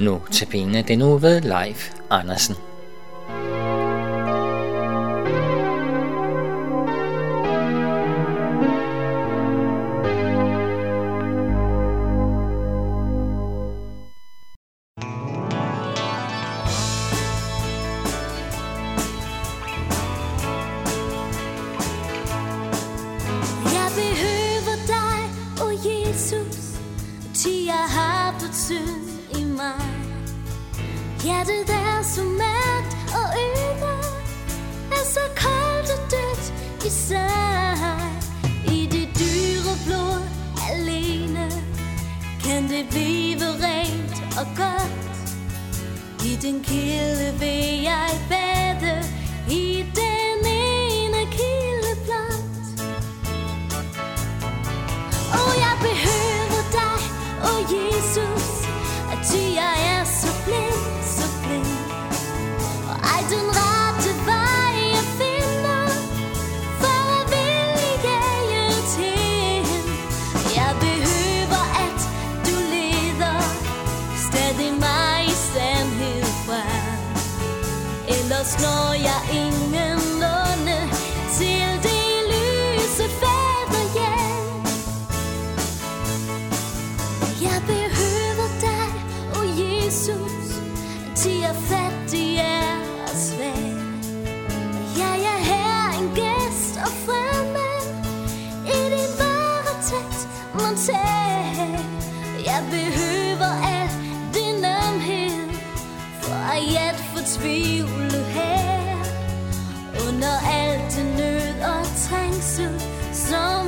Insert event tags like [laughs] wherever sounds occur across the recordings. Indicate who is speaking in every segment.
Speaker 1: Nu til penge den uge ved Leif Andersen.
Speaker 2: Jeg behøver dig, oh Jesus, til jeg har fået mig. Hjertet er så mørkt og øde, er så koldt og dødt i sig. I det dyre blod alene, kan det blive rent og godt. I den kilde vil jeg bade, i når jeg ingenlunde Til det lyse fader hjem jeg behøver dig, oh Jesus, til jeg fattig er og svag. Jeg er her en gæst og fremmed, i din varetægt må. Jeg behøver al din ømhed, for at fortvivle
Speaker 3: zone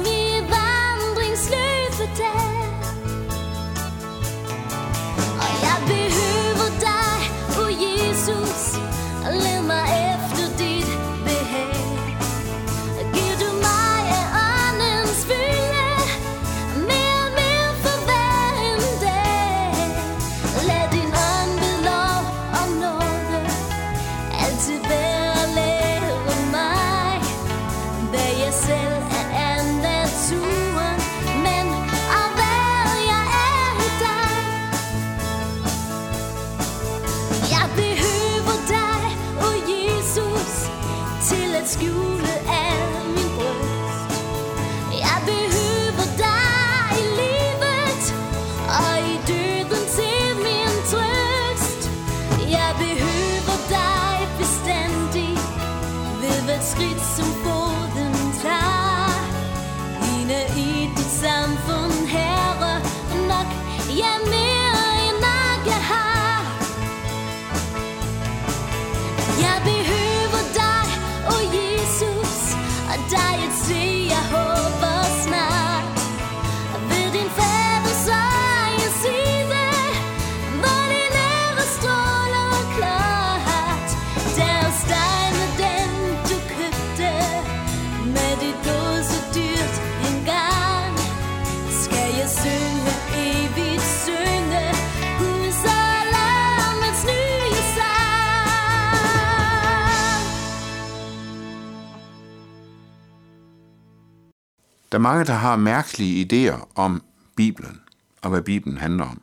Speaker 3: mange, der har mærkelige idéer om Bibelen og hvad Bibelen handler om.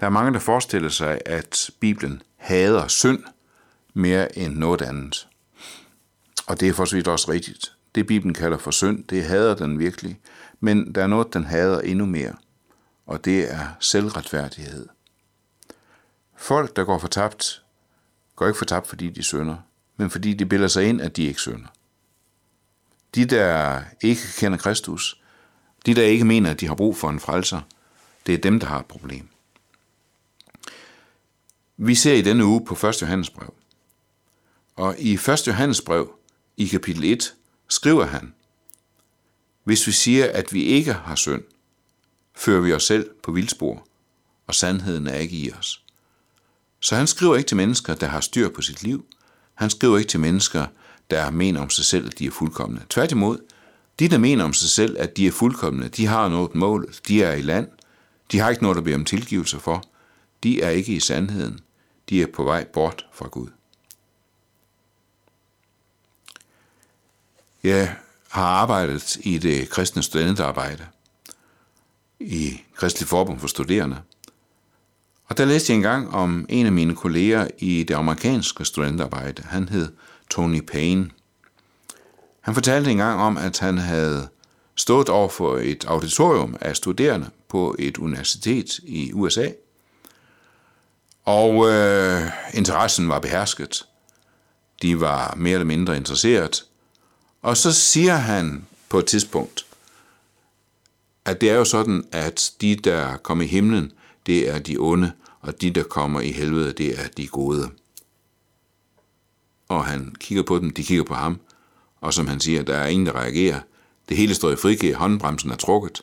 Speaker 3: Der er mange, der forestiller sig, at Bibelen hader synd mere end noget andet. Og det er for så vidt også rigtigt. Det Bibelen kalder for synd, det hader den virkelig. Men der er noget, den hader endnu mere. Og det er selvretfærdighed. Folk, der går fortabt, går ikke fortabt, fordi de synder, men fordi de bilder sig ind, at de ikke synder. De, der ikke kender Kristus, de, der ikke mener, at de har brug for en frelser, det er dem, der har et problem. Vi ser i denne uge på 1. Johannes brev. Og i 1. Johannes brev, i kapitel 1, skriver han, Hvis vi siger, at vi ikke har synd, fører vi os selv på vildspor, og sandheden er ikke i os. Så han skriver ikke til mennesker, der har styr på sit liv. Han skriver ikke til mennesker, der mener om sig selv, at de er fuldkommende. Tværtimod, de, der mener om sig selv, at de er fuldkommende, de har nået målet, de er i land, de har ikke noget at bede om tilgivelse for, de er ikke i sandheden, de er på vej bort fra Gud. Jeg har arbejdet i det kristne studentarbejde, i Kristelig Forbund for Studerende. Og Og der læste jeg engang om en af mine kolleger i det amerikanske studentarbejde. Han hed Tony Payne. Han fortalte engang om, at han havde stået over for et auditorium af studerende på et universitet i USA. Og øh, interessen var behersket. De var mere eller mindre interesseret. Og så siger han på et tidspunkt, at det er jo sådan, at de, der kommer i himlen, det er de onde, og de, der kommer i helvede, det er de gode. Og han kigger på dem, de kigger på ham, og som han siger, der er ingen, der reagerer. Det hele står i frikæ, håndbremsen er trukket.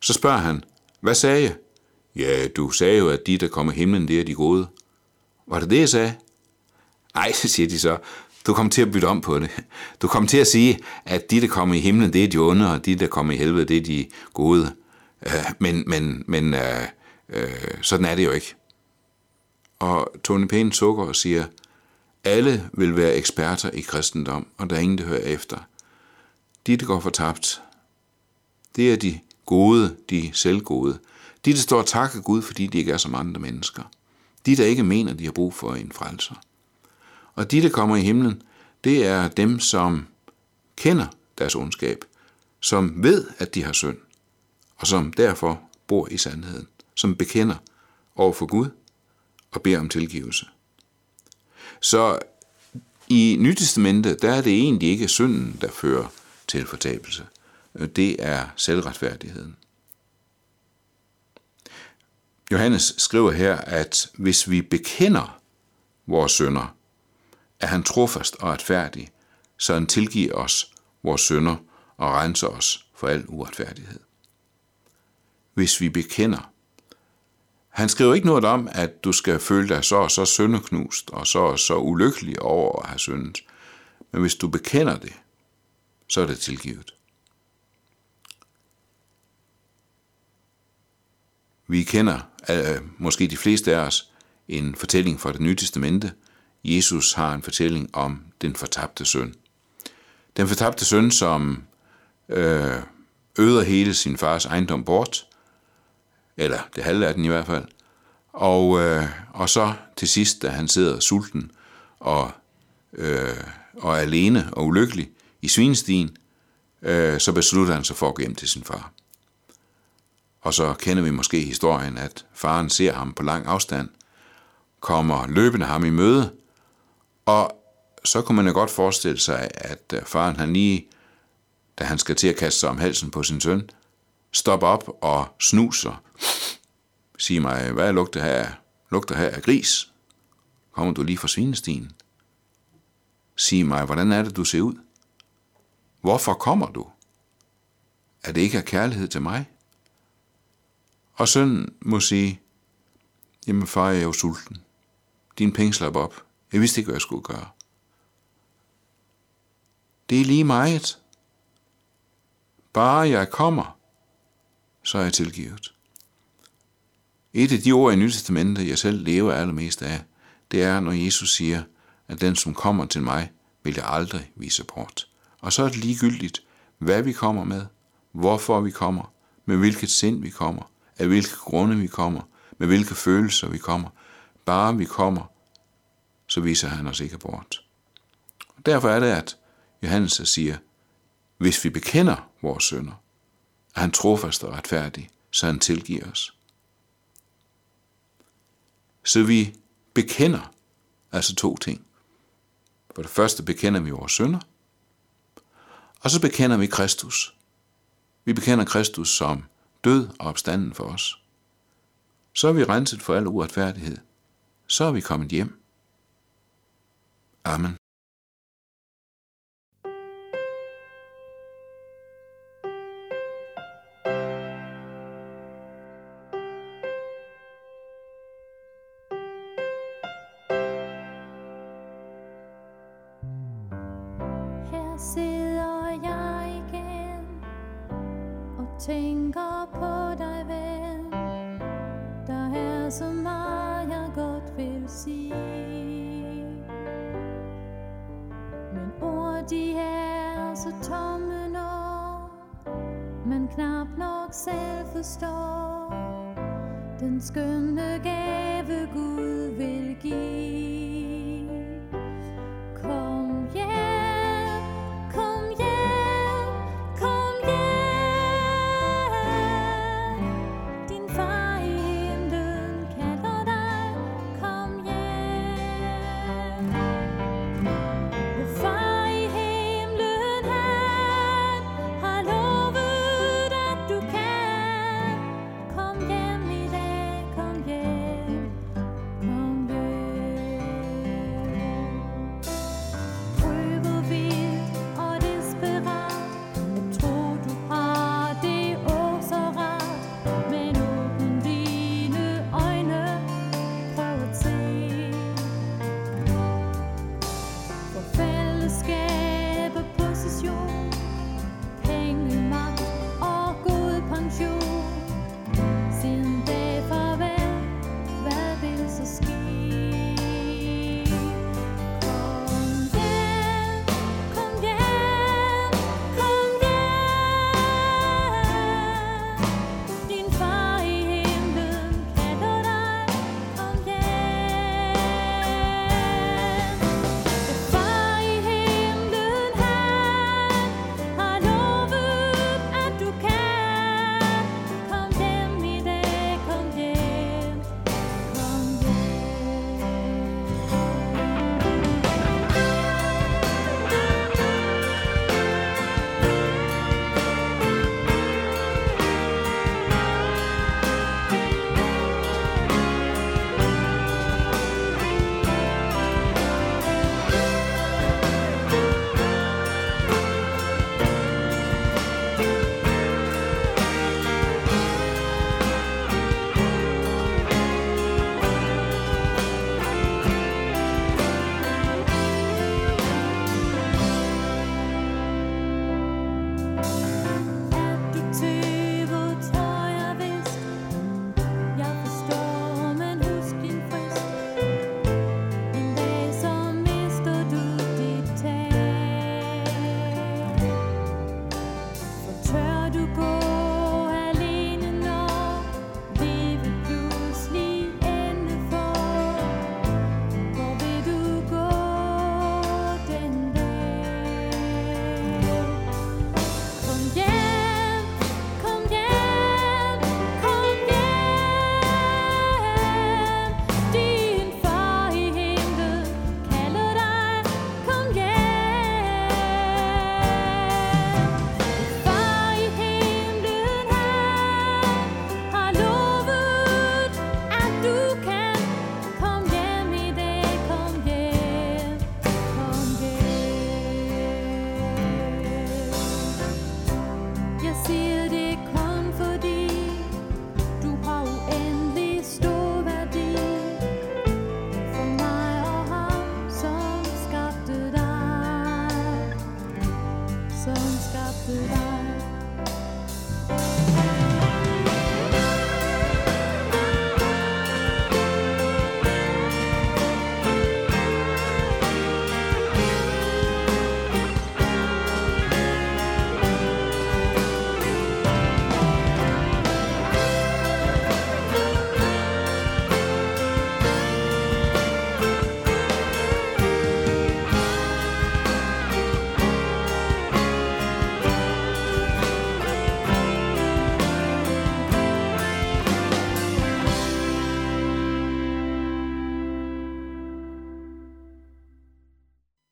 Speaker 3: Så spørger han, hvad sagde jeg? Ja, du sagde jo, at de, der kommer i himlen, det er de gode. Var det det, jeg sagde? Nej, [laughs] siger de så. Du kommer til at bytte om på det. Du kommer til at sige, at de, der kommer i himlen, det er de onde, og de, der kommer i helvede, det er de gode. Øh, men men, men øh, øh, sådan er det jo ikke. Og Tony Payne sukker og siger, alle vil være eksperter i kristendom, og der er ingen, der hører efter. De, der går fortabt, det er de gode, de selvgode. De, der står og takker Gud, fordi de ikke er som andre mennesker. De, der ikke mener, de har brug for en frelser. Og de, der kommer i himlen, det er dem, som kender deres ondskab, som ved, at de har synd, og som derfor bor i sandheden, som bekender over for Gud og beder om tilgivelse. Så i Nytestamentet, der er det egentlig ikke synden, der fører til fortabelse. Det er selvretfærdigheden. Johannes skriver her, at hvis vi bekender vores synder, er han trofast og retfærdig, så han tilgiver os vores synder og renser os for al uretfærdighed. Hvis vi bekender. Han skriver ikke noget om, at du skal føle dig så og så syndeknust og så og så ulykkelig over at have syndet. Men hvis du bekender det, så er det tilgivet. Vi kender, øh, måske de fleste af os, en fortælling fra det nye testamente. Jesus har en fortælling om den fortabte søn. Den fortabte søn, som øh, øder hele sin fars ejendom bort, eller det halve af den i hvert fald, og, øh, og så til sidst, da han sidder sulten og, øh, og alene og ulykkelig i svinestien, øh, så beslutter han sig for at gå hjem til sin far. Og så kender vi måske historien, at faren ser ham på lang afstand, kommer løbende ham i møde, og så kunne man jo godt forestille sig, at øh, faren han lige, da han skal til at kaste sig om halsen på sin søn, stopper op og snuser. Sig mig, hvad lugter her, lugter her af gris? Kommer du lige fra svinestien? Sig mig, hvordan er det, du ser ud? Hvorfor kommer du? Er det ikke af kærlighed til mig? Og sønnen må sige, jamen far, jeg er jo sulten. Din penge slap op. Jeg vidste ikke, hvad jeg skulle gøre. Det er lige meget. Bare jeg kommer, så er jeg tilgivet. Et af de ord i Nytestamentet, jeg selv lever allermest af, det er, når Jesus siger, at den, som kommer til mig, vil jeg aldrig vise bort. Og så er det ligegyldigt, hvad vi kommer med, hvorfor vi kommer, med hvilket sind vi kommer, af hvilke grunde vi kommer, med hvilke følelser vi kommer. Bare vi kommer, så viser han os ikke bort. Derfor er det, at Johannes siger, hvis vi bekender vores sønder, er han trofast og retfærdig, så han tilgiver os. Så vi bekender altså to ting. For det første bekender vi vores synder, og så bekender vi Kristus. Vi bekender Kristus som død og opstanden for os. Så er vi renset for al uretfærdighed. Så er vi kommet hjem. Amen.
Speaker 2: Tænker på dig, ven. Der er så meget, jeg godt vil sige. Men ord, de er så tomme, når man knap nok selv forstår
Speaker 4: Den skønne gave